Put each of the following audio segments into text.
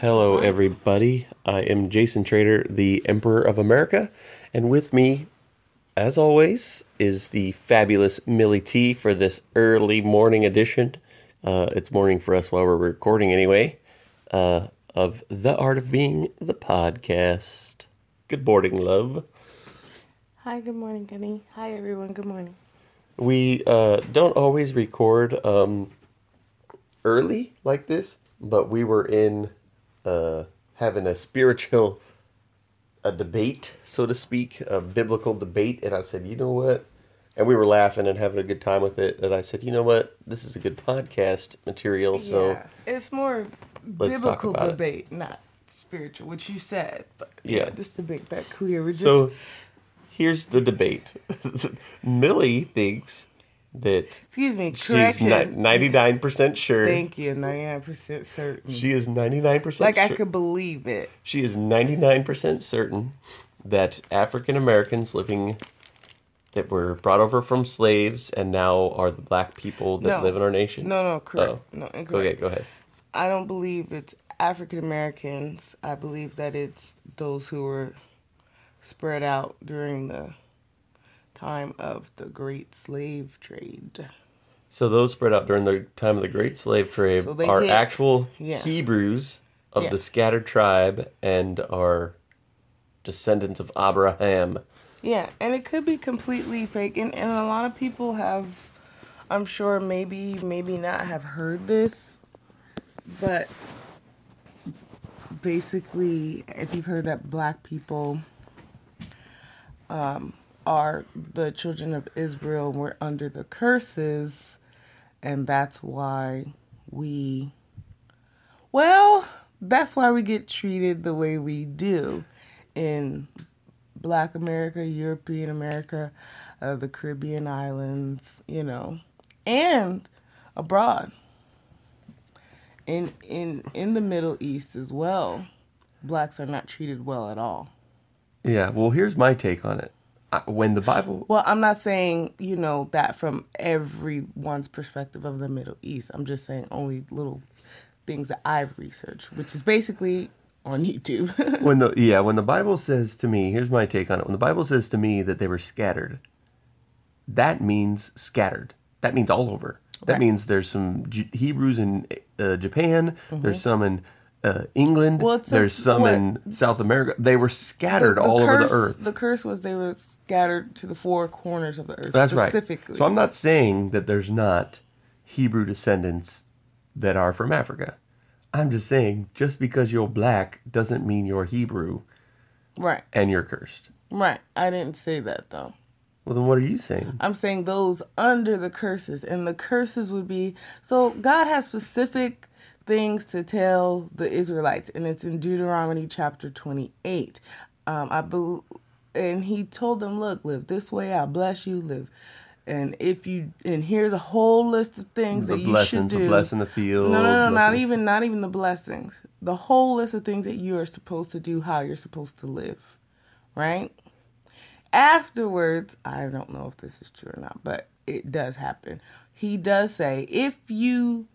Hello, everybody. I am Jason Trader, the Emperor of America, and with me, as always, is the fabulous Millie T for this early morning edition. Uh, it's morning for us while we're recording, anyway. Uh, of the Art of Being, the podcast. Good morning, love. Hi, good morning, Kenny. Hi, everyone. Good morning. We uh, don't always record um, early like this, but we were in uh, having a spiritual a debate, so to speak, a biblical debate, and I said, you know what? And we were laughing and having a good time with it. And I said, you know what? This is a good podcast material. So yeah, it's more biblical about it. debate, not spiritual, which you said. But Yeah. yeah, just to make that clear. We're just, So here's the debate. Millie thinks that excuse me, she's correction. ninety nine percent sure. Thank you, 99% certain. She is ninety nine percent like I could believe it. She is ninety nine percent certain that African Americans living that were brought over from slaves and now are the black people that No. live in our nation. No, no, correct. Oh. No, incorrect. Okay, go ahead. I don't believe it's African Americans. I believe that it's those who were spread out during the time of the Great Slave Trade. So those spread out during the time of the Great Slave Trade So are actual yeah. Hebrews of Yeah. the scattered tribe and are descendants of Abraham. Yeah, and it could be completely fake, and, and a lot of people have, I'm sure, maybe, maybe not have heard this, but basically, if you've heard that black people um, are the children of Israel, we're under the curses, and that's why we, well, that's why we get treated the way we do in Black America, European America, uh, the Caribbean islands, you know, and abroad. In in in the Middle East as well, blacks are not treated well at all. Yeah, well, here's my take on it. When the Bible, Well, I'm not saying you know that from everyone's perspective of the Middle East. I'm just saying only little things that I've researched, which is basically on YouTube. when the yeah, when the Bible says to me, here's my take on it. When the Bible says to me that they were scattered, that means scattered. That means all over. That Right. means there's some J- Hebrews in uh, Japan. There's some in uh, England. Mm-hmm. Well, says- there's some what- in South America. They were scattered all curse, over the earth. The curse was they were scattered to the four corners of the earth. That's right. specifically. So I'm not saying that there's not Hebrew descendants that are from Africa. I'm just saying just because you're black doesn't mean you're Hebrew right, and you're cursed. right. I didn't say that though. Well, then what are you saying? I'm saying those under the curses, and the curses would be so God has specific things to tell the Israelites, and it's in Deuteronomy chapter 28. Um, I bel and He told them, "Look, live this way. I bless you. Live." And if you and here's a whole list of things The that you should blessings, do. the blessing the field. No, no, no, not even not even the blessings. The whole list of things that you are supposed to do, how you're supposed to live, right? Afterwards, I don't know if this is true or not, but it does happen. He does say, if you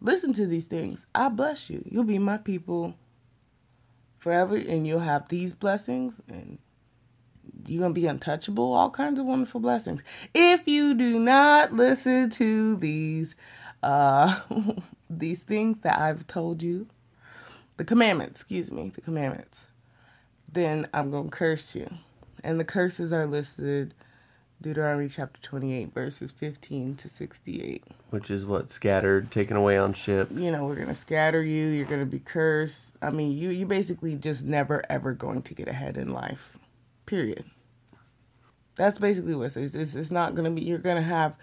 listen to these things, I bless you. You'll be my people forever, and you'll have these blessings, and you're gonna be untouchable. All kinds of wonderful blessings. If you do not listen to these, uh, these things that I've told you, the commandments. Excuse me, the commandments. Then I'm gonna curse you, and the curses are listed. Deuteronomy chapter 28, verses 15 to 68. Which is what scattered, taken away on ship. you know, we're gonna scatter you. You're gonna be cursed. I mean, you you basically just never ever going to get ahead in life. Period. That's basically what it is. It's, it's not gonna be. You're gonna have.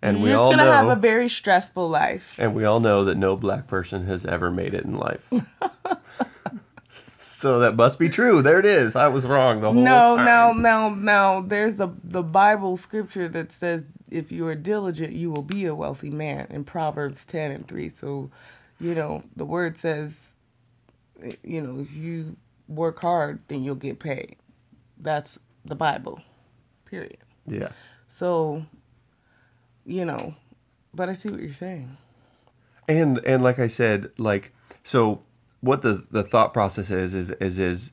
And you're we just all gonna know, have a very stressful life. and we all know that no black person has ever made it in life. so that must be true. There it is. I was wrong the whole No, time. no, no, no. There's the the Bible scripture that says if you are diligent, you will be a wealthy man in Proverbs ten and three. So, you know, the word says, you know, if you work hard, then you'll get paid. That's the Bible. Period. Yeah. So, you know, but I see what you're saying. And and like I said, like so what the the thought process is is is, is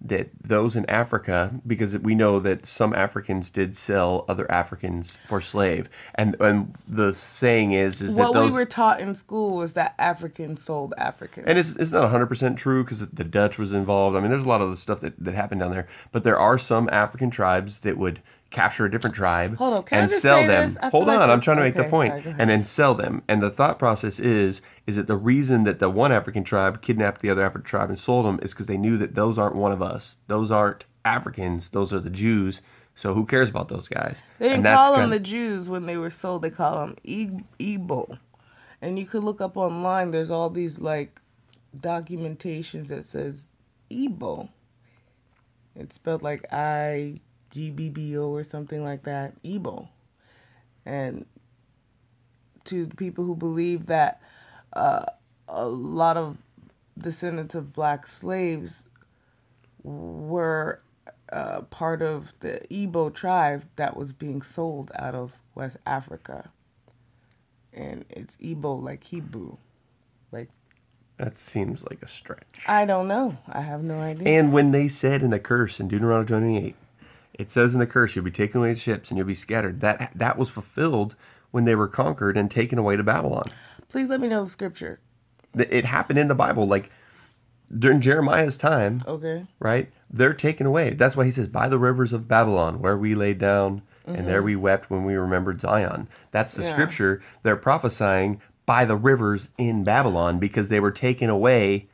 that those in Africa, because we know that some Africans did sell other Africans for slave, and and the saying is is what that those we were taught in school was that Africans sold Africans. and it's, it's not 100% true because the Dutch was involved. I mean, there's a lot of the stuff that, that happened down there. But there are some African tribes that would capture a different tribe Hold on, can I and just sell say them. this? I Hold feel on, like I'm trying to make the okay, point. sorry, go ahead. and then sell them. And the thought process is is that the reason that the one African tribe kidnapped the other African tribe and sold them is because they knew that those aren't one of us. Those aren't Africans. Those are the Jews. So who cares about those guys? They didn't And that's call them kinda- the Jews when they were sold. They call them Igbo. And you could look up online. There's all these like documentations that says Igbo. It's spelled like I G B B O or something like that. Igbo. And to people who believe that uh, a lot of descendants of black slaves were uh, part of the Igbo tribe that was being sold out of West Africa. And it's Igbo like Hebrew. Like, That seems like a stretch. I don't know. I have no idea. And when they said in the curse in Deuteronomy 28, it says in the curse, you'll be taken away to ships and you'll be scattered. That that was fulfilled when they were conquered and taken away to Babylon. Please let me know the scripture. It happened in the Bible, like during Jeremiah's time, Okay. right? They're taken away. That's why he says, "By the rivers of Babylon, where we laid down, and there we wept when we remembered Zion." That's the Mm-hmm. Yeah. scripture they're prophesying by the rivers in Babylon because they were taken away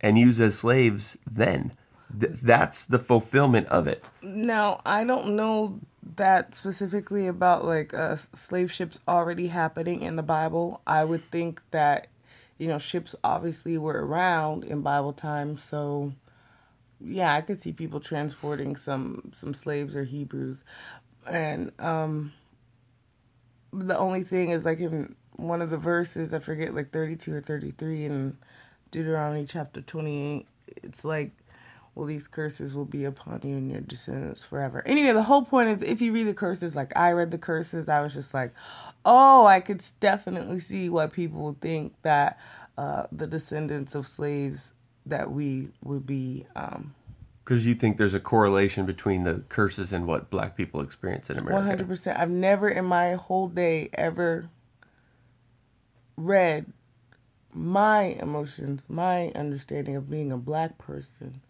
and used as slaves. Then, Th- that's the fulfillment of it. Now, I don't know that specifically about like uh, slave ships already happening in the Bible. I would think that, you know, ships obviously were around in Bible times, so yeah, I could see people transporting some some slaves or Hebrews, and um, the only thing is like in one of the verses, I forget like thirty two or thirty three in Deuteronomy chapter twenty eight. It's like, well, these curses will be upon you and your descendants forever. Anyway, the whole point is if you read the curses, like I read the curses, I was just like, oh, I could definitely see why people would think that uh, the descendants of slaves that we would be. Um, Because you think there's a correlation between the curses and what black people experience in America. One hundred percent. I've never in my whole day ever read my emotions, my understanding of being a black person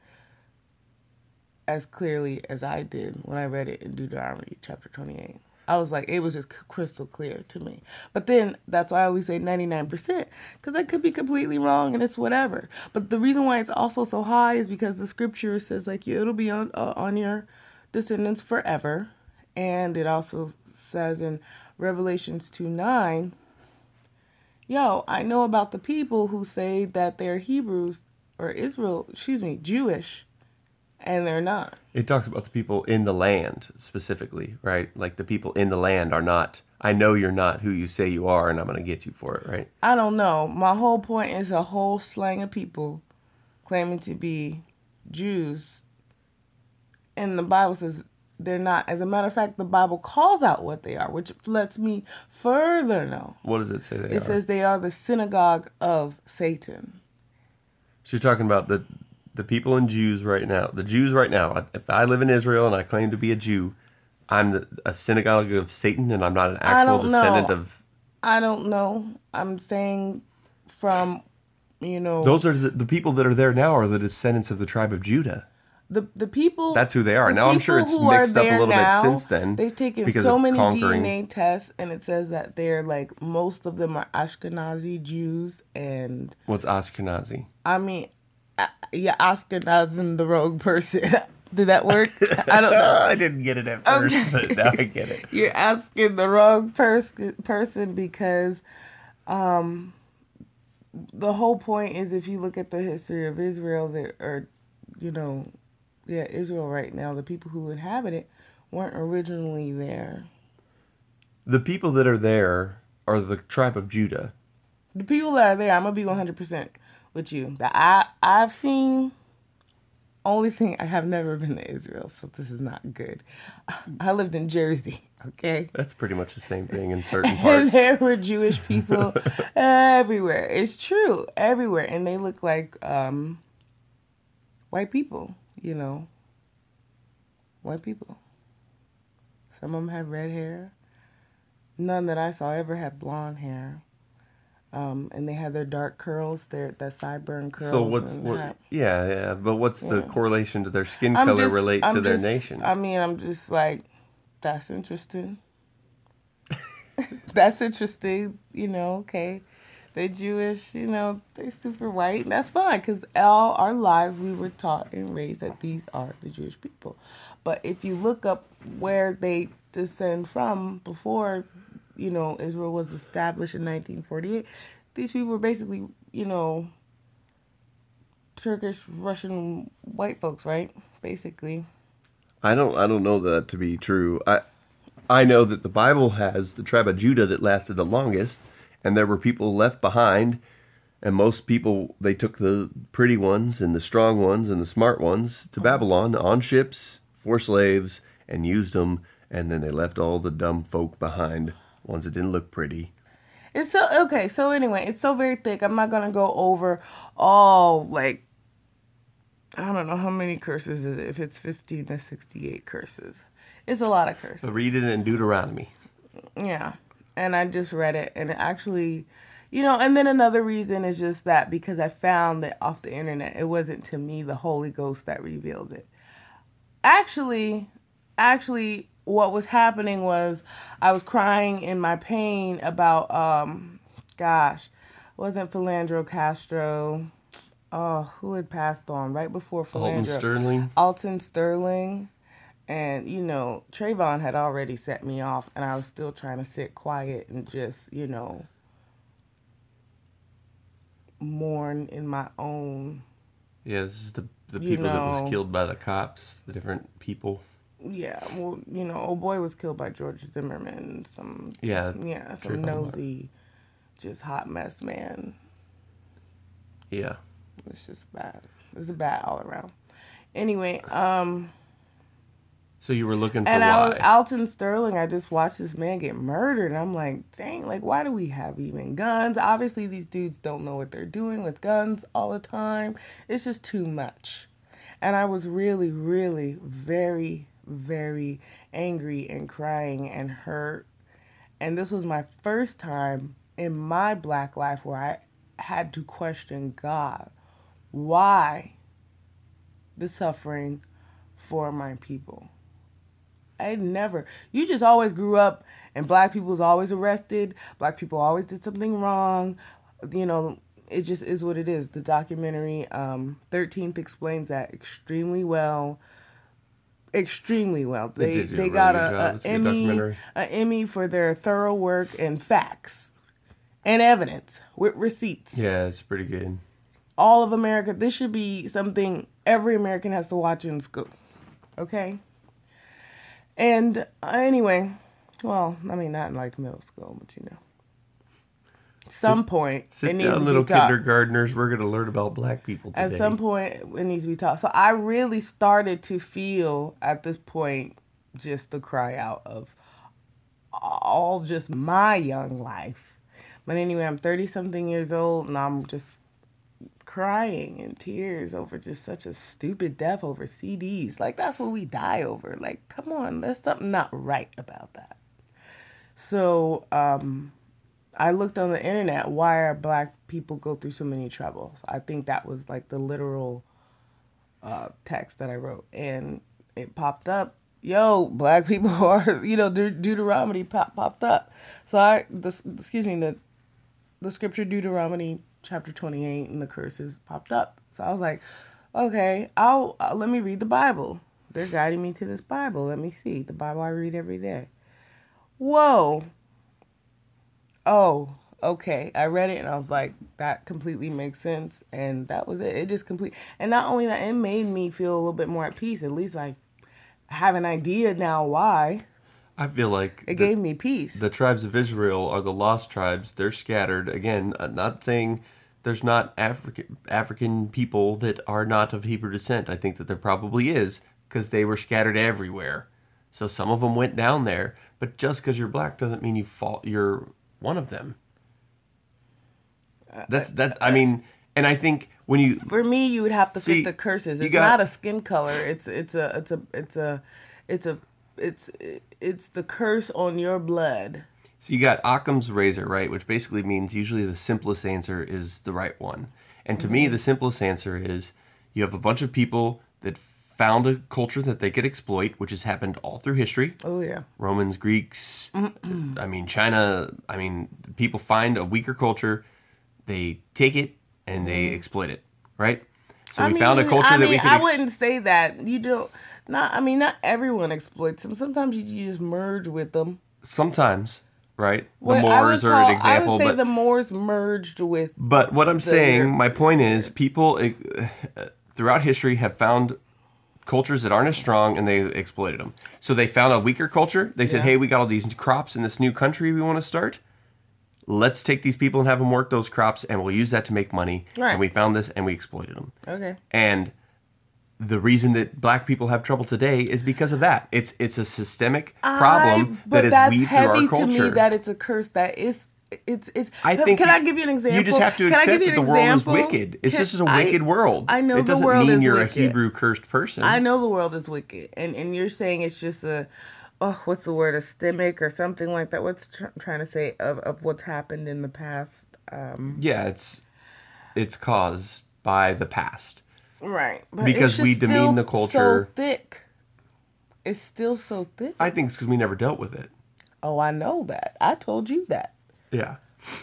as clearly as I did when I read it in Deuteronomy chapter twenty-eight. I was like, it was just crystal clear to me. But then that's why I always say 99%, because I could be completely wrong and it's whatever. But the reason why it's also so high is because the scripture says, like, it'll be on, uh, on your descendants forever. And it also says in Revelations 2 9, yo, I know about the people who say that they're Hebrews or Israel, excuse me, Jewish, and they're not. It talks about the people in the land specifically, right? Like the people in the land are not. I know you're not who you say you are, and I'm going to get you for it, right? I don't know. My whole point is a whole slang of people claiming to be Jews. And the Bible says they're not. As a matter of fact, the Bible calls out what they are, which lets me further know. What does it say they It are? says they are the synagogue of Satan. so you're talking about the the people in Jews right now. The Jews right now. If I live in Israel and I claim to be a Jew, I'm a synagogue of Satan, and I'm not an actual don't know. descendant of. I don't know. I'm saying from, you know, Those are the, the people that are there now are the descendants of the tribe of Judah. the the people That's who they are. the Now, I'm sure it's mixed up a little bit since then They've taken so many conquering. DNA tests, and it says that they're like most of them are Ashkenazi Jews, and What's Ashkenazi? I mean, yeah, Ashkenazim the wrong person. Did that work? I don't know. I didn't get it at first, Okay. but now I get it. You're asking the wrong pers- person because um, the whole point is if you look at the history of Israel, there are, you know, yeah, Israel right now, the people who inhabit it weren't originally there. The people that are there are the tribe of Judah. The people that are there, I'm gonna be 100 percent with you. That I I've seen only thing I have never been to Israel, so this is not good. I lived in Jersey, okay? That's pretty much the same thing in certain parts. there were Jewish people everywhere. It's true, everywhere, and they look like um, white people. You know, white people. Some of them had red hair. None that I saw ever had blonde hair. Um, and they had their dark curls, their that sideburn curls. So what's and what, that. yeah yeah, but what's the correlation to their skin I'm color just- relate I'm to their nation? I mean, I'm just like, that's interesting. that's interesting. You know, okay. They're Jewish, you know, they're super white, and that's fine because all our lives we were taught and raised that these are the Jewish people. But if you look up where they descend from before, you know, Israel was established in 1948, these people were basically, you know, Turkish, Russian white folks, right? Basically. I don't I don't know that to be true. I I know that the Bible has the tribe of Judah that lasted the longest, and there were people left behind, and most people they took the pretty ones and the strong ones and the smart ones to Babylon on ships for slaves and used them, and then they left all the dumb folk behind, ones that didn't look pretty. It's so okay. So anyway, it's so very thick. I'm not gonna go over all like I don't know how many curses is it. If it's 15 to 68 curses, it's a lot of curses. So read it in Deuteronomy. Yeah. And I just read it and it actually you know, and then another reason is just that because I found that off the internet, it wasn't to me the Holy Ghost that revealed it. Actually, actually what was happening was I was crying in my pain about um gosh, wasn't Philandro Castro oh, who had passed on right before Alton Philandro? Sterling. Alton Sterling. And, you know, Trayvon had already set me off, and I was still trying to sit quiet and just, you know, mourn in my own. Yeah, this is the the You people that was killed by the cops, the different people. Yeah, well, you know, old boy was killed by George Zimmerman. Some, Yeah, yeah, some nosy, just hot mess man. yeah. It's just bad. It's bad all around. Anyway, um, So you were looking for And why? I was Alton Sterling. I just watched this man get murdered, and I'm like, dang, like why do we have even guns? Obviously, these dudes don't know what they're doing with guns all the time. It's just too much. And I was really, really, very, very angry and crying and hurt. And this was my first time in my black life where I had to question God. Why the suffering for my people? I never. You just always grew up, and black people was always arrested. Black people always did something wrong. You know, it just is what it is. The documentary um, Thirteenth explains that extremely well. Extremely well. They They did they got a, a It's a good Emmy a Emmy for their thorough work and facts and evidence with receipts yeah, it's pretty good. all of America. This should be something every American has to watch in school. Okay? And uh, anyway, well, I mean, not in like middle school, but you know. Some point, it Sit needs down, to little be taught. kindergartners. We're going to learn about black people today. At some point, it needs to be taught. So I really started to feel at this point just the cry out of all just my young life. But anyway, I'm 30 something years old and I'm just crying in tears over just such a stupid death over CDs. Like, that's what we die over. Like, come on, there's something not right about that. So, um, I looked on the internet why are black people go through so many troubles. I think that was like the literal uh, text that I wrote, and it popped up. Yo, black people are you know De- Deuteronomy pop- popped up. So I this excuse me the the scripture Deuteronomy chapter twenty eight and the curses popped up. So I was like, okay, I'll uh, let me read the Bible. They're guiding me to this Bible. Let me see the Bible I read every day. Whoa, oh, okay. I read it and I was like, that completely makes sense. And that was it. It just complete. And not only that, it made me feel a little bit more at peace. At least I have an idea now why. I feel like It the, gave me peace. the tribes of Israel are the lost tribes. They're scattered. Again, uh, not saying there's not African African people that are not of Hebrew descent. I think that there probably is because they were scattered everywhere. So some of them went down there, but just because you're black doesn't mean you fall. You're one of them. Uh, That's that. I mean, and I think when you For me, you would have to See, fit the curses. It's got- not a skin color. It's it's a it's a it's a it's a it's it's the curse on your blood. So you got Occam's razor, right? Which basically means usually the simplest answer is the right one. And to me, mm-hmm. the simplest answer is you have a bunch of people that found a culture that they could exploit, which has happened all through history. Oh yeah. Romans, Greeks, I mean, China. I mean, people find a weaker culture, they take it and they exploit it, right? So we found a culture I that mean, we could. I ex- wouldn't say that. You don't. Not. I mean, not everyone exploits them. Sometimes you just merge with them. sometimes, right? The What I would Moors are an example, I would say but the Moors merged with. But what I'm saying, my point is, people uh, throughout history have found cultures that aren't as strong and they exploited them. So they found a weaker culture. They said, Yeah. "Hey, we got all these crops in this new country we want to start. Let's take these people and have them work those crops, and we'll use that to make money." Right. And we found this and we exploited them. Okay. And the reason that black people have trouble today is because of that. It's it's a systemic problem I- but that is that's weaved through heavy our to me that it's a curse that is it's it's I can, think can I give you an example? You just have to Can I accept give you that the world is wicked. It's Can- just a wicked world. I know it the doesn't world mean is you're wicked. a Hebrew cursed person. I know the world is wicked, and and you're saying it's just a, oh, what's the word, a stemic or something like that. What's tr- trying to say of of what's happened in the past? Um, Yeah, it's it's caused by the past. right, but Because it's we demean the culture. So thick. It's still so thick. I think it's because we never dealt with it. oh, I know that. I told you that. Yeah.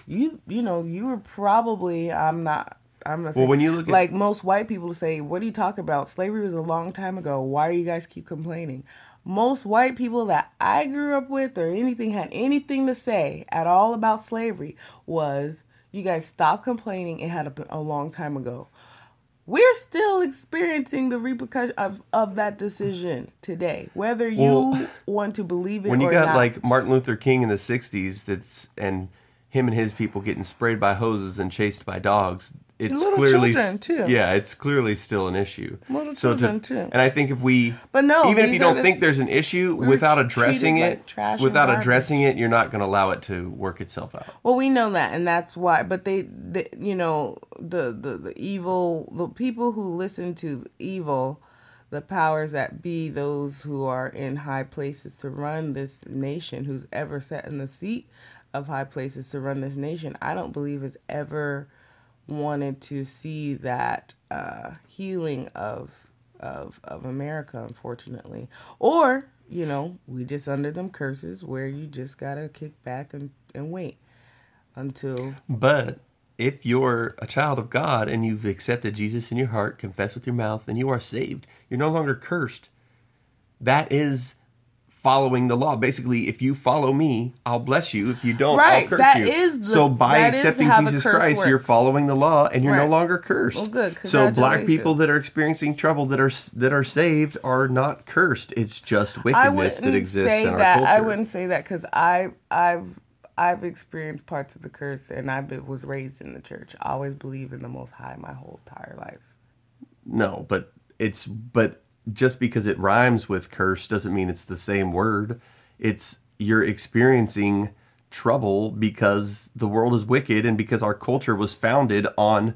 you you know you were probably i'm not i'm not Well, saying, when you look at- like most white people say what are you talking about? Slavery was a long time ago. Why do you guys keep complaining? Most white people that i grew up with or anything had anything to say at all about slavery was you guys stop complaining. It had a, a long time ago we're still experiencing the repercussion of, of that decision today whether you Well, want to believe it or not. When you got not. like Martin Luther King in the '60s, that's and him and his people getting sprayed by hoses and chased by dogs. It's Little clearly children, too. Yeah, it's clearly still an issue. Little So to- children, too. And I think if we, But no, even if you don't the- think there's an issue, without addressing it, like without addressing it, you're not going to allow it to work itself out. Well, we know that, and that's why. But they, they you know, the, the the evil, the people who listen to evil, the powers that be, those who are in high places to run this nation, who's ever sat in the seat of high places to run this nation, I don't believe has ever wanted to see that uh, healing of of of America, unfortunately, or you know, we just under them curses where you just gotta kick back and, and wait until But if you're a child of God and you've accepted Jesus in your heart, confess with your mouth, and you are saved, you're no longer cursed. That is following the law. Basically, if you follow me, I'll bless you. If you don't, Right, I'll curse that you. is the- so by accepting Jesus Christ, you're following the law, and you're no longer cursed. Well, good. So black people that are experiencing trouble that are that are saved are not cursed. It's just wickedness that exists say in our that. culture. I wouldn't say that because I I've I've experienced parts of the curse and I was raised in the church. I always believe in the Most High my whole entire life. No, but it's but just because it rhymes with curse doesn't mean it's the same word. It's you're experiencing trouble because the world is wicked and because our culture was founded on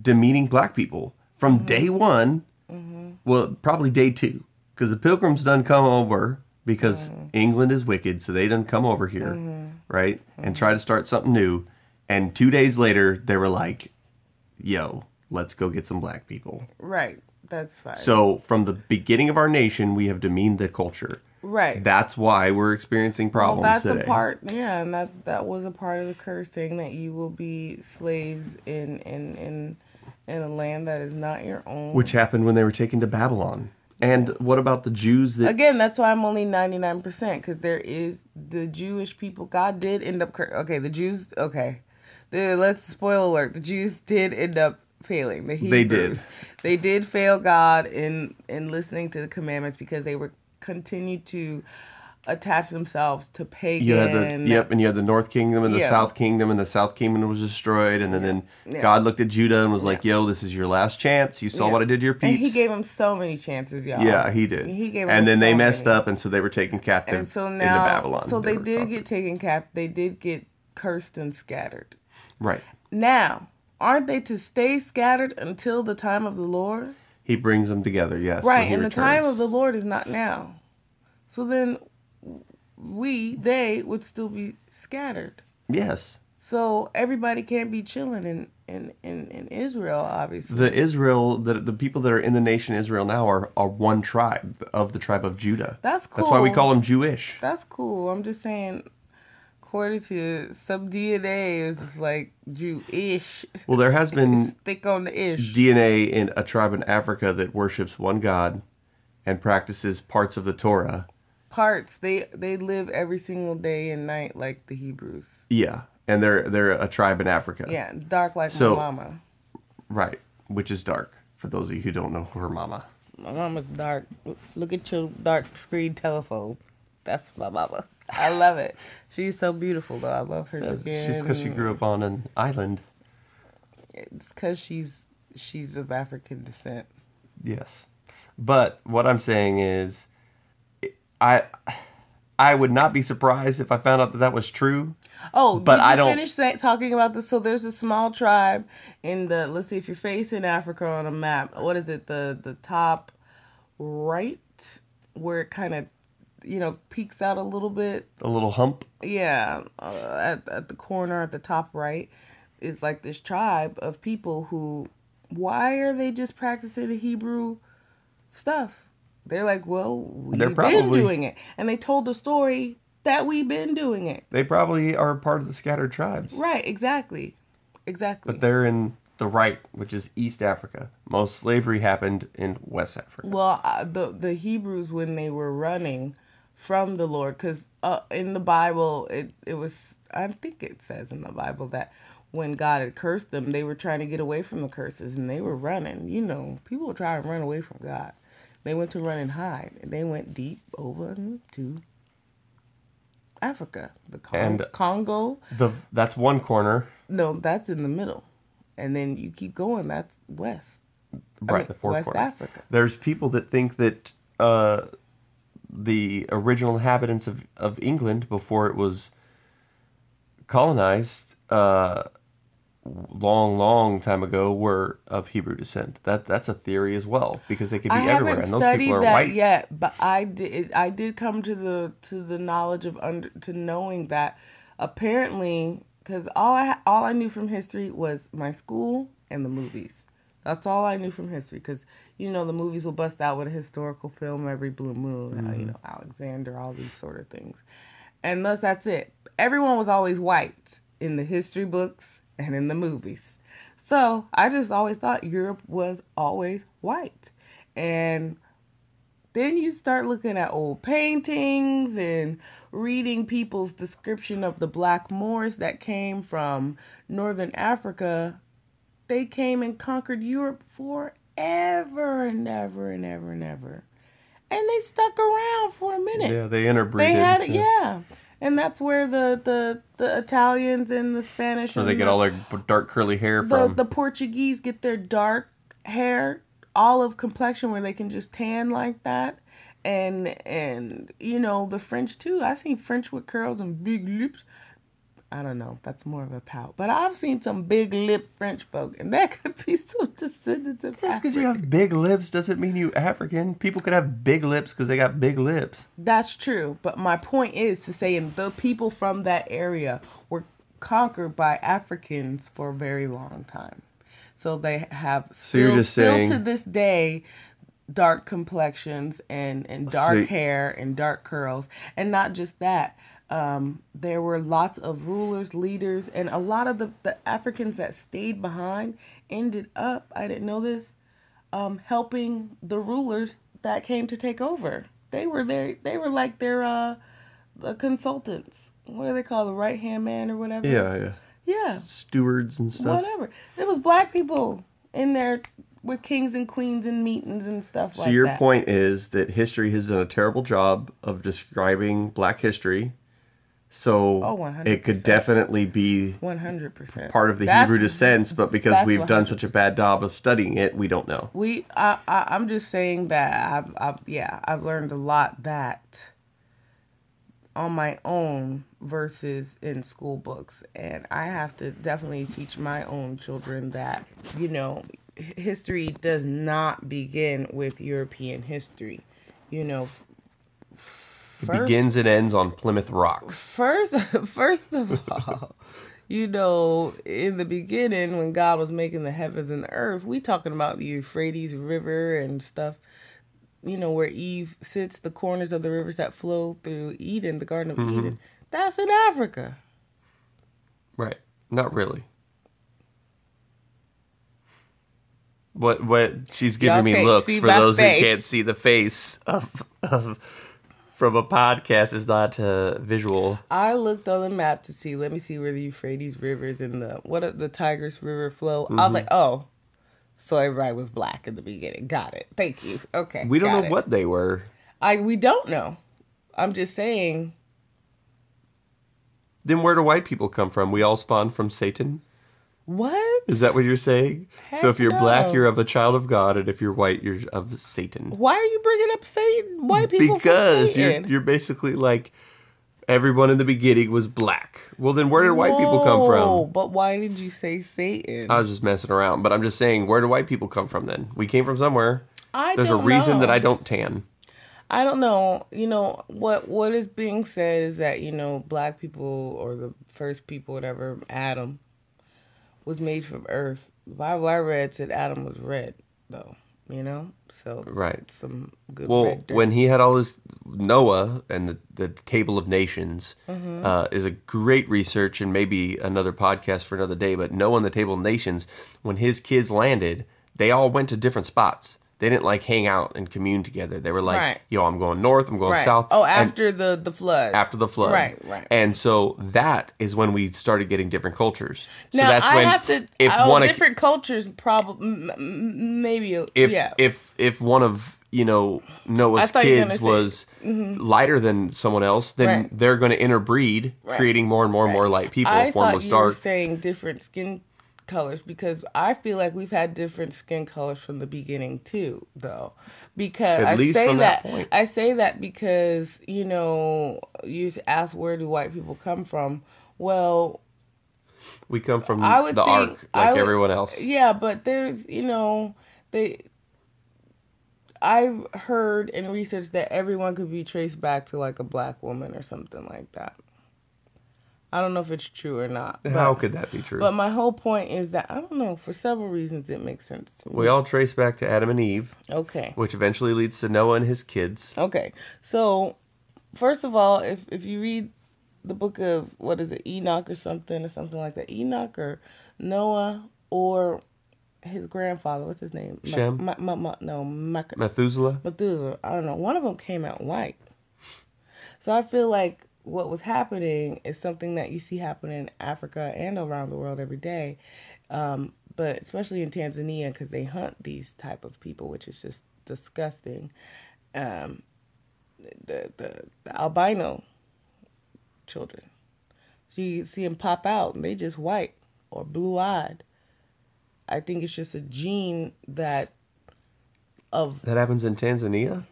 demeaning black people from mm-hmm. day one. Mm-hmm. Well, probably day two, because the pilgrims done come over because mm-hmm. England is wicked, so they done come over here, right, and try to start something new. And two days later, they were like, "Yo, let's go get some black people." Right. That's fine. So from the beginning of our nation, we have demeaned the culture. right. That's why we're experiencing well, problems that's today. a part. Yeah, and that that was a part of the curse, saying that you will be slaves in in in in a land that is not your own. which happened when they were taken to Babylon. And what about the Jews that Again, that's why I'm only 99% because there is the Jewish people. God did end up. cur- Okay, the Jews. Okay. The, let's spoil alert. The Jews did end up failing. The Hebrews. They did. They did fail God in in listening to the commandments because they were continued to attach themselves to pagan. You had the yep, and you had the North Kingdom and the Yeah. South Kingdom, and the South Kingdom was destroyed, and then, then Yeah. God looked at Judah and was like, "Yo, this is your last chance. You saw what I did to your peeps." And he gave them so many chances, y'all. yeah, he did. He gave and then they messed many. up, and so they were taken captive And so into Babylon. so they, were did conquered. get taken cap. They did get cursed and scattered. right. Now, aren't they to stay scattered until the time of the Lord? He brings them together. Yes, Right, and the time of the Lord is not now. So then, we they would still be scattered. yes, So everybody can't be chilling in in in, in Israel, obviously. the Israel, the the people that are in the nation Israel now are are one tribe of the tribe of Judah. That's cool. That's why we call them Jewish. That's cool. I'm just saying, according to some DNA, is just like Jewish. Well, there has been Stick on the ish. DNA in a tribe in Africa that worships one God and practices parts of the Torah. Parts they they live every single day and night like the Hebrews. Yeah, and they're they're a tribe in Africa. Yeah, dark like So- my mama. right, which is dark for those of you who don't know her mama. My mama's dark. Look at your dark screen telephone. That's my mama. I love it. She's so beautiful though. I love her It's skin. just because she grew up on an island. It's because she's she's of African descent. Yes, but what I'm saying is, I I would not be surprised if I found out that that was true. Oh, But did you I don't- finish say, talking about this? So there's a small tribe in the. Let's see if you're facing Africa on a map. What is it? The the top right, where it kind of, you know, peeks out a little bit. A little hump. Yeah, uh, at at the corner at the top right is like this tribe of people who. Why are they just practicing the Hebrew stuff? They're like, well, we've They're been probably- doing it, and they told the story that we've been doing it. They probably are part of the scattered tribes, Right, exactly. Exactly. but they're in the right, which is East Africa. Most slavery happened in West Africa. well, uh, the the Hebrews when they were running from the Lord cuz uh, in the Bible it it was I think it says in the Bible that when God had cursed them, they were trying to get away from the curses and they were running. You know, people try to run away from God. They went to run and hide. And they went deep over to Africa, the Con- And- Congo. The that's one corner, No, that's in the middle. And then you keep going, that's west. right? mean, the fourth West corner. Africa. There's people that think that uh, the original inhabitants of, of England before it was colonized, uh, long, long time ago, were of Hebrew descent. That that's a theory as well because they could be I everywhere, haven't and those studied people are that white. yet, but I did. I did come to the to the knowledge of under to knowing that apparently, because all I all I knew from history was my school and the movies. That's all I knew from history, because you know the movies will bust out with a historical film every blue moon. uh, Mm-hmm. you know Alexander, all these sort of things, and thus that's it. Everyone was always white in the history books and in the movies. So I just always thought Europe was always white. And then you start looking at old paintings and reading people's description of the black Moors that came from northern Africa. They came and conquered Europe forever and ever and ever and ever. And they stuck around for a minute. Yeah, they interbreeded. They had it, yeah. And that's where the, the, the Italians and the Spanish So and they get all their dark curly hair the from. the Portuguese get their dark hair, olive complexion, where they can just tan like that, and and you know the French too. I seen French with curls and big lips. I don't know. That's more of a pout, but I've seen some big lip French folk, and that could be some descendants of Just because you have big lips doesn't mean you African. People could have big lips because they got big lips. That's true, but my point is to say, and the people from that area were conquered by Africans for a very long time, so they have still, just still to this day dark complexions and and dark So- hair and dark curls, and not just that. Um, there were lots of rulers, leaders, and a lot of the, the Africans that stayed behind ended up, I didn't know this, um, helping the rulers that came to take over. They were there. They were like their uh, the consultants. What do they call the right hand man or whatever? Yeah, yeah. yeah, Stewards and stuff. whatever. It was black people in there with kings and queens and meetings and stuff So like your that. point is that history has done a terrible job of describing Black history. So Oh, it could definitely be One hundred percent. part of the Hebrew descent, but because we've done 100%. such a bad job of studying it, we don't know. We, I, I, I'm just saying that I've, I've, yeah, I've learned a lot that on my own versus in school books, and I have to definitely teach my own children that you know, history does not begin with European history. You know, first, begins and ends on Plymouth Rock. First, first of all, you know, in the beginning when God was making the heavens and the earth, we talking about the Euphrates River and stuff. You know where Eve sits, the corners of the rivers that flow through Eden, the Garden of mm-hmm. Eden. That's in Africa. Right. Not really. What what she's giving Y'all me looks for those face. who can't see the face of of from a podcast is not uh, visual. I looked on the map to see. Let me see where the Euphrates rivers and the what are the Tigris River flow. I was like, oh, so everybody was black in the beginning. Got it. Thank you. Okay. We don't know it. what they were. I we don't know. I'm just saying. Then where do white people come from? We all spawn from Satan. What Is that what you're saying? so if you're black, you're of a child of God, and if you're white, you're of Satan. Why are you bringing up Satan? White people because you're you're basically like everyone in the beginning was black. Well, then where did white people come from? But why did you say Satan? I was just messing around, but I'm just saying, where do white people come from? Then we came from somewhere. I There's a reason that. I don't tan. I don't know. You know what? What is being said is that you know black people or the first people, whatever, Adam, was made from earth. The Bible I read said Adam was red, though. You know, so Right. some good Well, when he had all his Noah and the, the Table of Nations Mm-hmm. uh, is a great research and maybe another podcast for another day. But Noah and the Table of Nations, when his kids landed, they all went to different spots. They didn't like hang out and commune together. They were like, Right. "Yo, I'm going north. I'm going right. south." Oh, And- after the the flood. after the flood. Right, right. And so that is when we started getting different cultures. So now that's I when have to. if oh, one of, different cultures, probably maybe. if yeah. if if one of you know Noah's thought you were kids gonna say- mm-hmm. was lighter than someone else, then Right. they're going to interbreed, creating more and more and more light people. I if one was dark, saying different skin colors because I feel like we've had different skin colors from the beginning too, though. Because At I say that that. I say that because you know you ask where do white people come from? Well, we come from I would the think ark I like would- everyone else. Yeah, but there's you know they. I've heard in research that everyone could be traced back to like a black woman or something like that. I don't know if it's true or not. How could that be true? but my whole point is that I don't know. For several reasons, it makes sense to me. we all trace back to Adam and Eve, Okay. which eventually leads to Noah and his kids. Okay. So, first of all, if if you read the book of what is it, Enoch or something or something like that, Enoch or Noah or his grandfather, what's his name? Shem? Ma- Ma- Ma- no, Mac- Methuselah. Methuselah. I don't know. One of them came out white. So I feel like what was happening is something that you see happening in Africa and around the world every day, um, but especially in Tanzania because they hunt these type of people, which is just disgusting. Um, the, the the albino children, so you see them pop out and they just white or blue eyed. I think it's just a gene that of That happens in Tanzania,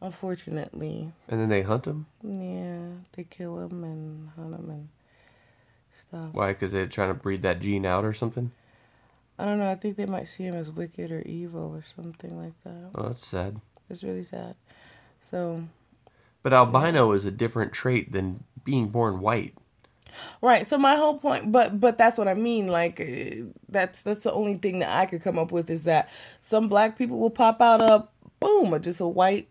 unfortunately and then they hunt them. Yeah, they kill them and hunt them and stuff. Why? Because they're trying to breed that gene out or something. I don't know. I think they might see him as wicked or evil or something like that. Oh, that's sad. It's really sad. So, But albino is a different trait than being born white. right. So my whole point, but but that's what I mean. Like uh, that's that's the only thing that I could come up with is that some black people will pop out up, boom, or just a white,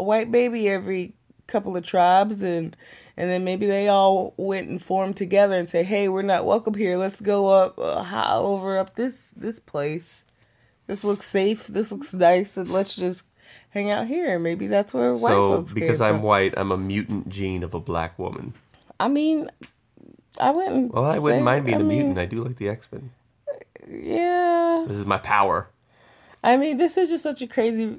a white baby every couple of tribes and and then maybe they all went and formed together and say hey we're not welcome here let's go up uh, hi- over up this this place this looks safe this looks nice and let's just hang out here maybe that's where white so folks because I'm from. white, I'm a mutant gene of a black woman. i mean i wouldn't Well, I wouldn't say- mind being I a mean, mutant. I do like the X Men. yeah This is my power. I mean, this is just such a crazy,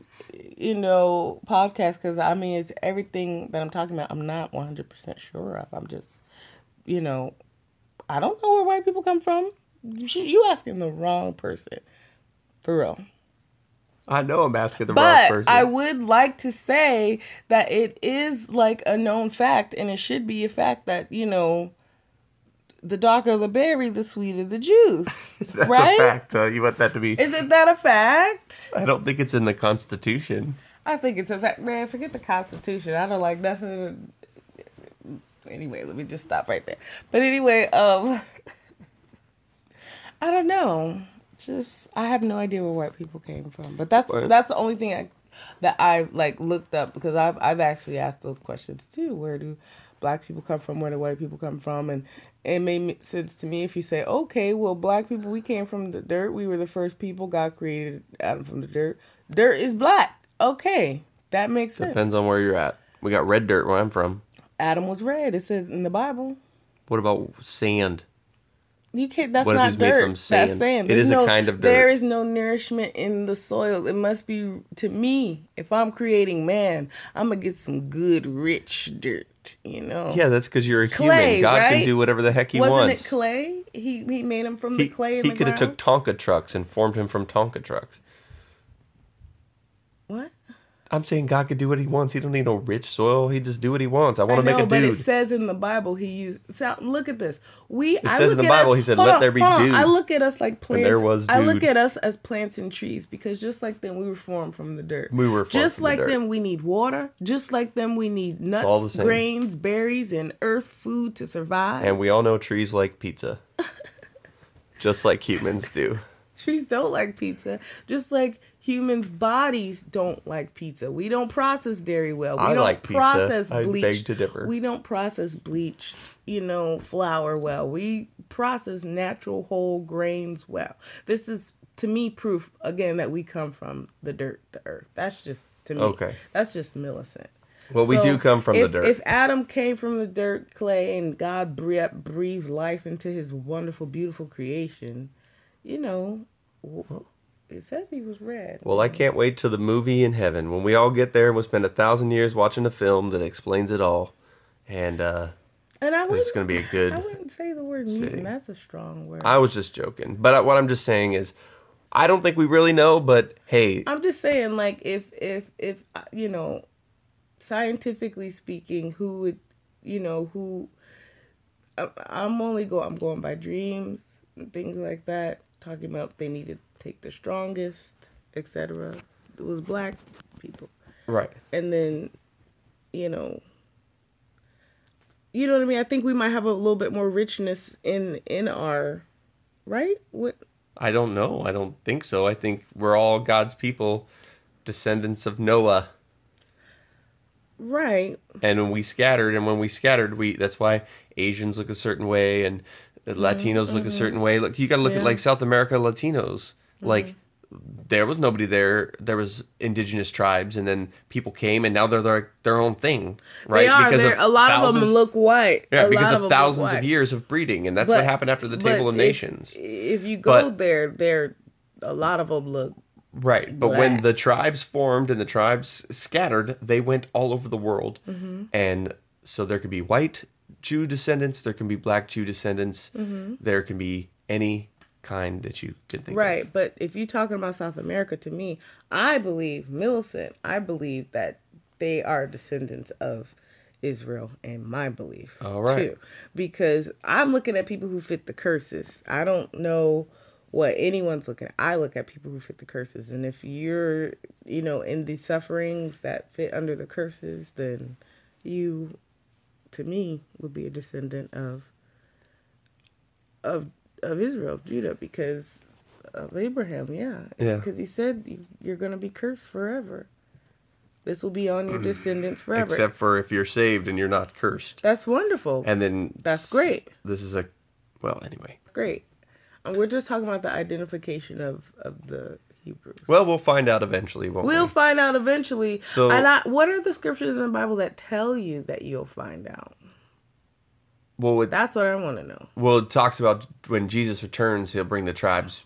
you know, podcast because I mean, it's everything that I'm talking about. I'm not 100% sure of. I'm just, you know, I don't know where white people come from. You asking the wrong person, for real. I know I'm asking the wrong But person. I would like to say that it is like a known fact, and it should be a fact that you know, the darker the berry, the sweeter the juice. That's right? a fact. Uh, you want that to be? Isn't that a fact? I don't think it's in the Constitution. I think it's a fact, man. Forget the Constitution. I don't like nothing. Anyway, let me just stop right there. But anyway, um, I don't know. Just I have no idea where white people came from. But that's that's the only thing I that I've like looked up because I've I've actually asked those questions too. Where do black people come from? Where do white people come from? And it made sense to me if you say, okay, well, black people, we came from the dirt. We were the first people. God created Adam from the dirt. Dirt is black. Okay, that makes sense. Depends on where you're at. We got red dirt where I'm from. Adam was red. It said in the Bible. What about sand? You can't. That's What not dirt. from That's sand? sand. It a no, kind of dirt. There is no nourishment in the soil. It must be to me. If I'm creating man, I'm gonna get some good, rich dirt. You know. Yeah, that's because you're a Clay, human. God right? can do whatever the heck he wants Wasn't it clay? He he made him from he the clay in he could have took Tonka trucks and formed him from Tonka trucks. what? I'm saying God could do what he wants. He don't need no rich soil. He just do what he wants. I want I to make a but dude. it says in the Bible he used. So look at this. We. I says look in the Bible, us- he said, "Let on, there be dude." I look at us like plants. there was Dude. I look at us as plants and trees because just like them, we were formed from the dirt. We were formed just from the like dirt. them. We need water. Just like them, we need the nuts, grains, berries, and earth food to survive. and we all know trees like pizza, just like humans do. Trees don't like pizza, just like humans' bodies don't like pizza. We don't process dairy well. We I don't like pizza. process I beg to differ. We don't process bleached, you know, flour well. We process natural whole grains well. This is to me proof again that we come from the dirt, the earth. That's just to me. Okay. That's just Millicent. Well, we do come from if, the dirt. If Adam came from the dirt, clay, and God breathed life into his wonderful, beautiful creation, you know, w- it says he was red. well, I can't wait till the movie in heaven when we all get there and we'll spend a thousand years watching a film that explains it all. And uh, and I it's going to be a good. I wouldn't say the word mutant. That's a strong word. I was just joking, but I- what I'm just saying is, I don't think we really know. But hey, I'm just saying, like, if if if uh, you know, scientifically speaking, who would, you know, who? I- I'm only go. I'm going by dreams and things like that. Talking about they needed to take the strongest, etc. It was black people, right? and then, you know. You know what I mean? I think we might have a little bit more richness in in our, right? What I don't know. I don't think so. I think we're all God's people, descendants of Noah. right? and when we scattered and when we scattered we that's why asians look a certain way and the latinos look a certain way look you got to look at Mm-hmm. Yeah. Mm-hmm. like south america latinos like there was nobody there there was indigenous tribes and then people came and now they're their, their own thing right They are. They're, a lot of them look white. yeah A because lot of them thousands of years of breeding and that's But- what happened after the table of if- nations If you go But- there, there a lot of them look. Right, but when the tribes formed and the tribes scattered, they went all over the world, Mm-hmm. and so there could be white Jew descendants, there can be black Jew descendants, Mm-hmm. there can be any kind that you can think. of. Right, but if you're talking about South America, to me, I believe Millicent. I believe that they are descendants of Israel, and my belief All right. too, because I'm looking at people who fit the curses. I don't know what anyone's looking at. I look at people who fit the curses, and if you're, you know, in the sufferings that fit under the curses, then you, to me, would be a descendant of of of Israel, of Judah, because of Abraham. Yeah, Yeah. Because he said you- you're going to be cursed forever. This will be on your mm. descendants forever. Except for if you're saved and you're not cursed, That's wonderful. and then That's great. This is a well, anyway. Great. And we're just talking about the identification of of the Hebrews. Well, we'll find out eventually, won't We'll we? find out eventually. So- and I, what are the scriptures in the Bible that tell you that you'll find out? Well, it, That's what I want to know. well, it talks about when Jesus returns, he'll bring the tribes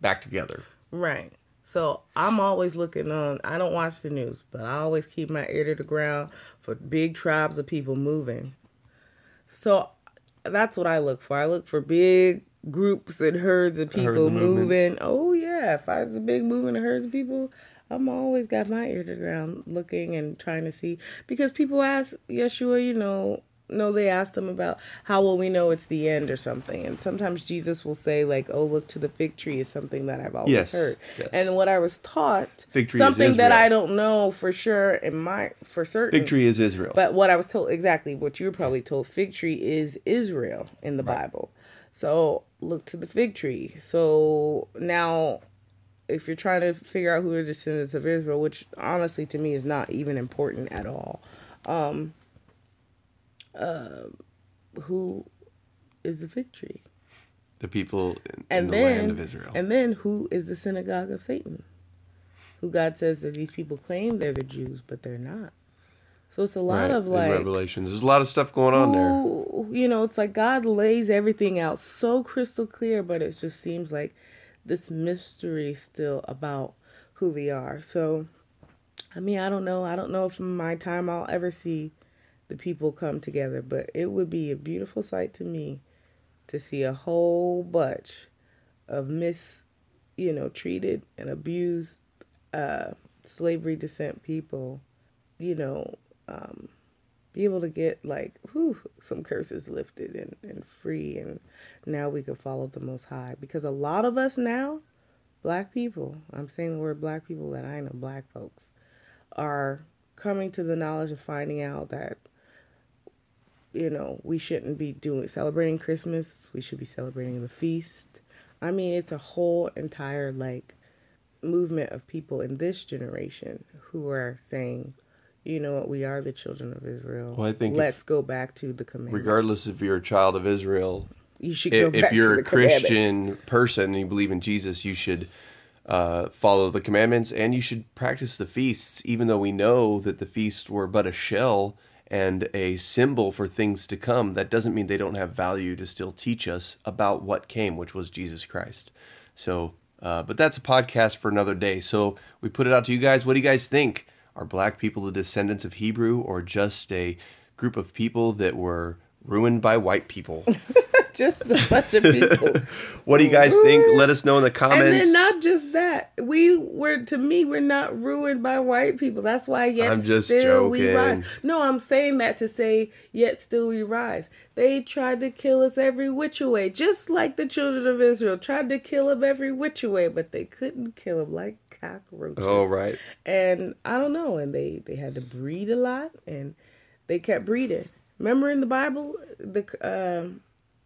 back together. Right. So I'm always looking on. I don't watch the news, but I always keep my ear to the ground for big tribes of people moving. So that's what I look for. I look for big groups and herds of people Herds of movements. moving. Oh yeah, if I was a big movement of herds of people, I'm always got my ear to the ground looking and trying to see because people ask Yeshua, you know, no, they asked him about how will we know it's the end or something, and sometimes Jesus will say like, "Oh, look to the fig tree" is something that I've always Yes, heard, yes. and what I was taught, Fig tree is something that I don't know for sure in my for certain. Fig tree is Israel. But what I was told exactly what you were probably told, fig tree is Israel in the Bible. So look to the fig tree. So now, if you're trying to figure out who are the descendants of Israel, which honestly to me is not even important at all, um, uh, who is the victory? the people in, in And the then, land of Israel. and then who is the synagogue of Satan? Who God says that these people claim they're the Jews, but they're not. So it's a lot Right, of in like Revelations. There's a lot of stuff going on there. you know, it's like God lays everything out so crystal clear, but it just seems like this mystery still about who they are. So, I mean, I don't know. I don't know if in my time I'll ever see the people come together, but it would be a beautiful sight to me to see a whole bunch of mis, you know, treated and abused uh, slavery descent people, you know, um, be able to get like whew, some curses lifted and, and free and now we can follow the most high. Because a lot of us now black people i'm saying the word black people that i know black folks are coming to the knowledge of finding out that you know we shouldn't be doing celebrating christmas we should be celebrating the feast. I mean it's a whole entire like movement of people in this generation who are saying you know what we are the children of israel Well, I think let's go back to the commandments Regardless if you're a child of Israel, you should go if, if you're a. Christian person and you believe in Jesus, you should uh, follow the commandments and you should practice the feasts, even though we know that the feasts were but a shell and a symbol for things to come. That doesn't mean they don't have value to still teach us about what came, which was Jesus Christ. So, uh, but that's a podcast for another day. So we put it out to you guys. What do you guys think? Are black people the descendants of Hebrew or just a group of people that were ruined by white people? just a bunch of people What do you guys think? Let us know in the comments. And then not just that, we were to me we're not ruined by white people. That's why yet I'm just still we rise. No, I'm saying that to say yet still we rise. They tried to kill us every which way, just like the children of Israel tried to kill them every which way, but they couldn't kill them like cockroaches. oh, right. And I don't know, and they they had to breed a lot, and they kept breeding. Remember in the Bible, the um,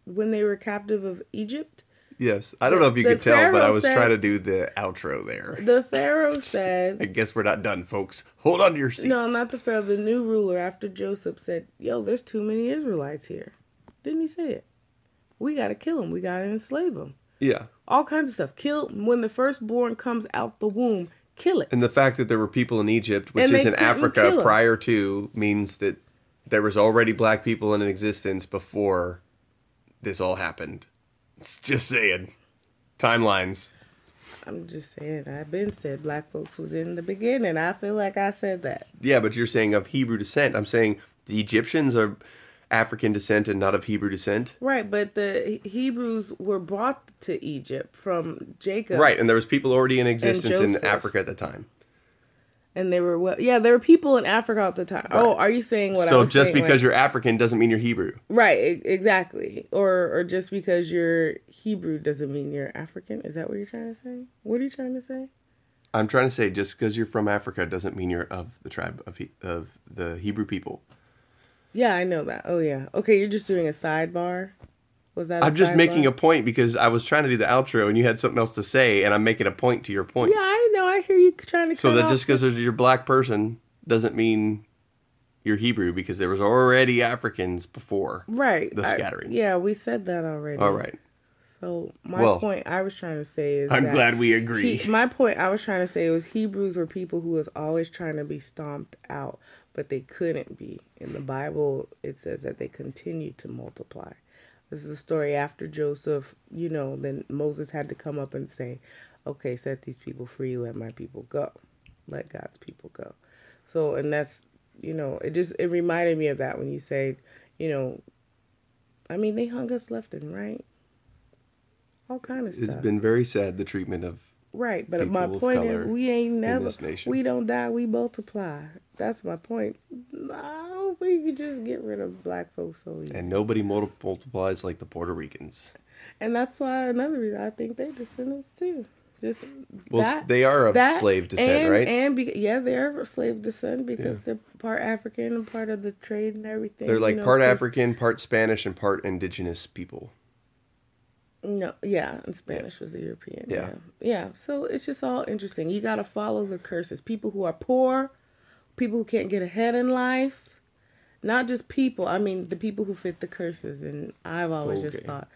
when they were captive of Egypt. Yes. I don't know if you could tell, but I was said- trying to do the outro there. The Pharaoh said, I guess we're not done, folks. Hold on to your seats. no, not the Pharaoh, the new ruler after Joseph said, yo, there's too many Israelites here. Didn't he say it? We got to kill them. We got to enslave them. Yeah. All kinds of stuff. Kill when the firstborn comes out the womb, kill it. And the fact that there were people in Egypt, which And they is in couldn't Africa 'em. prior to, means that there was already black people in existence before this all happened. It's just saying. Timelines. I'm just saying, I've been said black folks was in the beginning. I feel like I said that. Yeah, but you're saying of Hebrew descent. I'm saying the Egyptians are African descent and not of Hebrew descent. Right, but the Hebrews were brought to Egypt from Jacob. Right, and there was people already in existence in Africa at the time. And they were well, yeah, there were people in Africa at the time. Oh, are you saying what I so just saying, because like- you're African doesn't mean you're Hebrew. Right, exactly. Or or just because you're Hebrew doesn't mean you're African. Is that what you're trying to say? What are you trying to say? I'm trying to say just because you're from Africa doesn't mean you're of the tribe of He- of the Hebrew people. Yeah, I know that. Oh yeah. Okay, you're just doing a sidebar. Was that? i I'm just making a point because I was trying to do the outro and you had something else to say, and I'm making a point to your point. Yeah, I know. I hear you trying to. so that just because you're a black person doesn't mean you're Hebrew because there was already Africans before. right the I- scattering. yeah, we said that already. All right. So my Well, point I was trying to say is I'm glad we agree. He, my point I was trying to say was Hebrews were people who was always trying to be stomped out, but they couldn't be. In the Bible, it says that they continued to multiply. This is a story after Joseph, you know, then Moses had to come up and say, okay, set these people free, let my people go. Let God's people go. So, and that's, you know, it just, it reminded me of that when you say, you know, I mean, they hung us left and right. All kind of stuff. It's been very sad the treatment of Right, but my point is, we ain't never, we don't die, we multiply. That's my point. I don't think you can just get rid of black folks so easy. and nobody multi- multiplies like the Puerto Ricans. And that's why another reason I think they're descendants too. Just Well, that, they are of that, slave descent, and, right? And be, yeah, they're of slave descent because they're part African and part of the trade and everything. They're you like know, part African, part Spanish, and part indigenous people. No, yeah, and Spanish was the European. Yeah. Yeah. yeah, So it's just all interesting. You got to follow the curses. People who are poor, people who can't get ahead in life, not just people. I mean, the people who fit the curses. And I've always just thought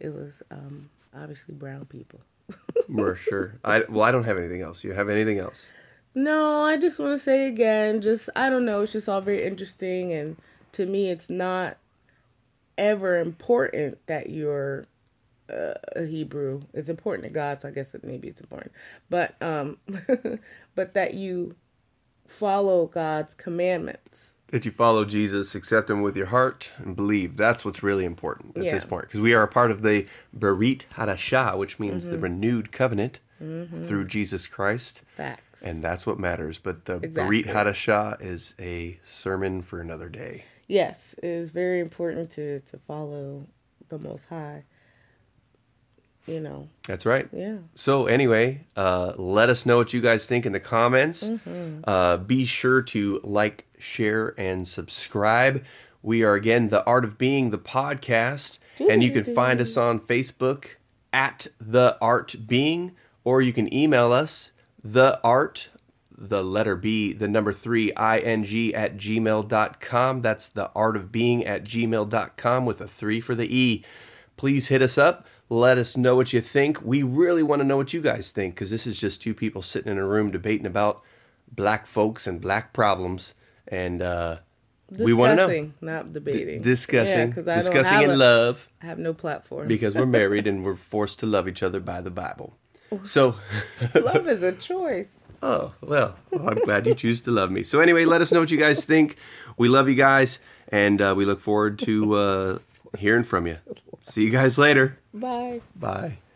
it was um, obviously brown people. For sure. I well, I don't have anything else. You have anything else? No, I just want to say again, just I don't know, it's just all very interesting and to me it's not ever important that you're uh, a Hebrew. It's important to God, so I guess that maybe it's important. But um but that you follow God's commandments. That you follow Jesus, accept Him with your heart, and believe. That's what's really important at Yeah. this point, because we are a part of the Berit Hadashah, which means Mm-hmm. the renewed covenant through Jesus Christ, Facts. and that's what matters. But the Exactly. Berit Hadashah is a sermon for another day. yes, it is very important to to follow the most high. You know. That's right. Yeah. So anyway, uh, let us know what you guys think in the comments. Uh, be sure to like, share, and subscribe. We are again the Art of Being, the podcast, and you can find us on Facebook at the Art Being, or you can email us the art the letter B, the number three, ing at gmail.com. That's the art of being at gmail.com with a three for the E. Please hit us up. Let us know what you think. We really want to know what you guys think because this is just two people sitting in a room debating about black folks and black problems. And uh, we want to know. Not debating. Discussing. Yeah, I discussing in a- love I have no platform. because we're married and we're forced to love each other by the Bible. So. Love is a choice. Oh, well, well, I'm glad you choose to love me. So, anyway, let us know what you guys think. We love you guys, and uh, we look forward to uh, hearing from you. See you guys later. Bye. Bye.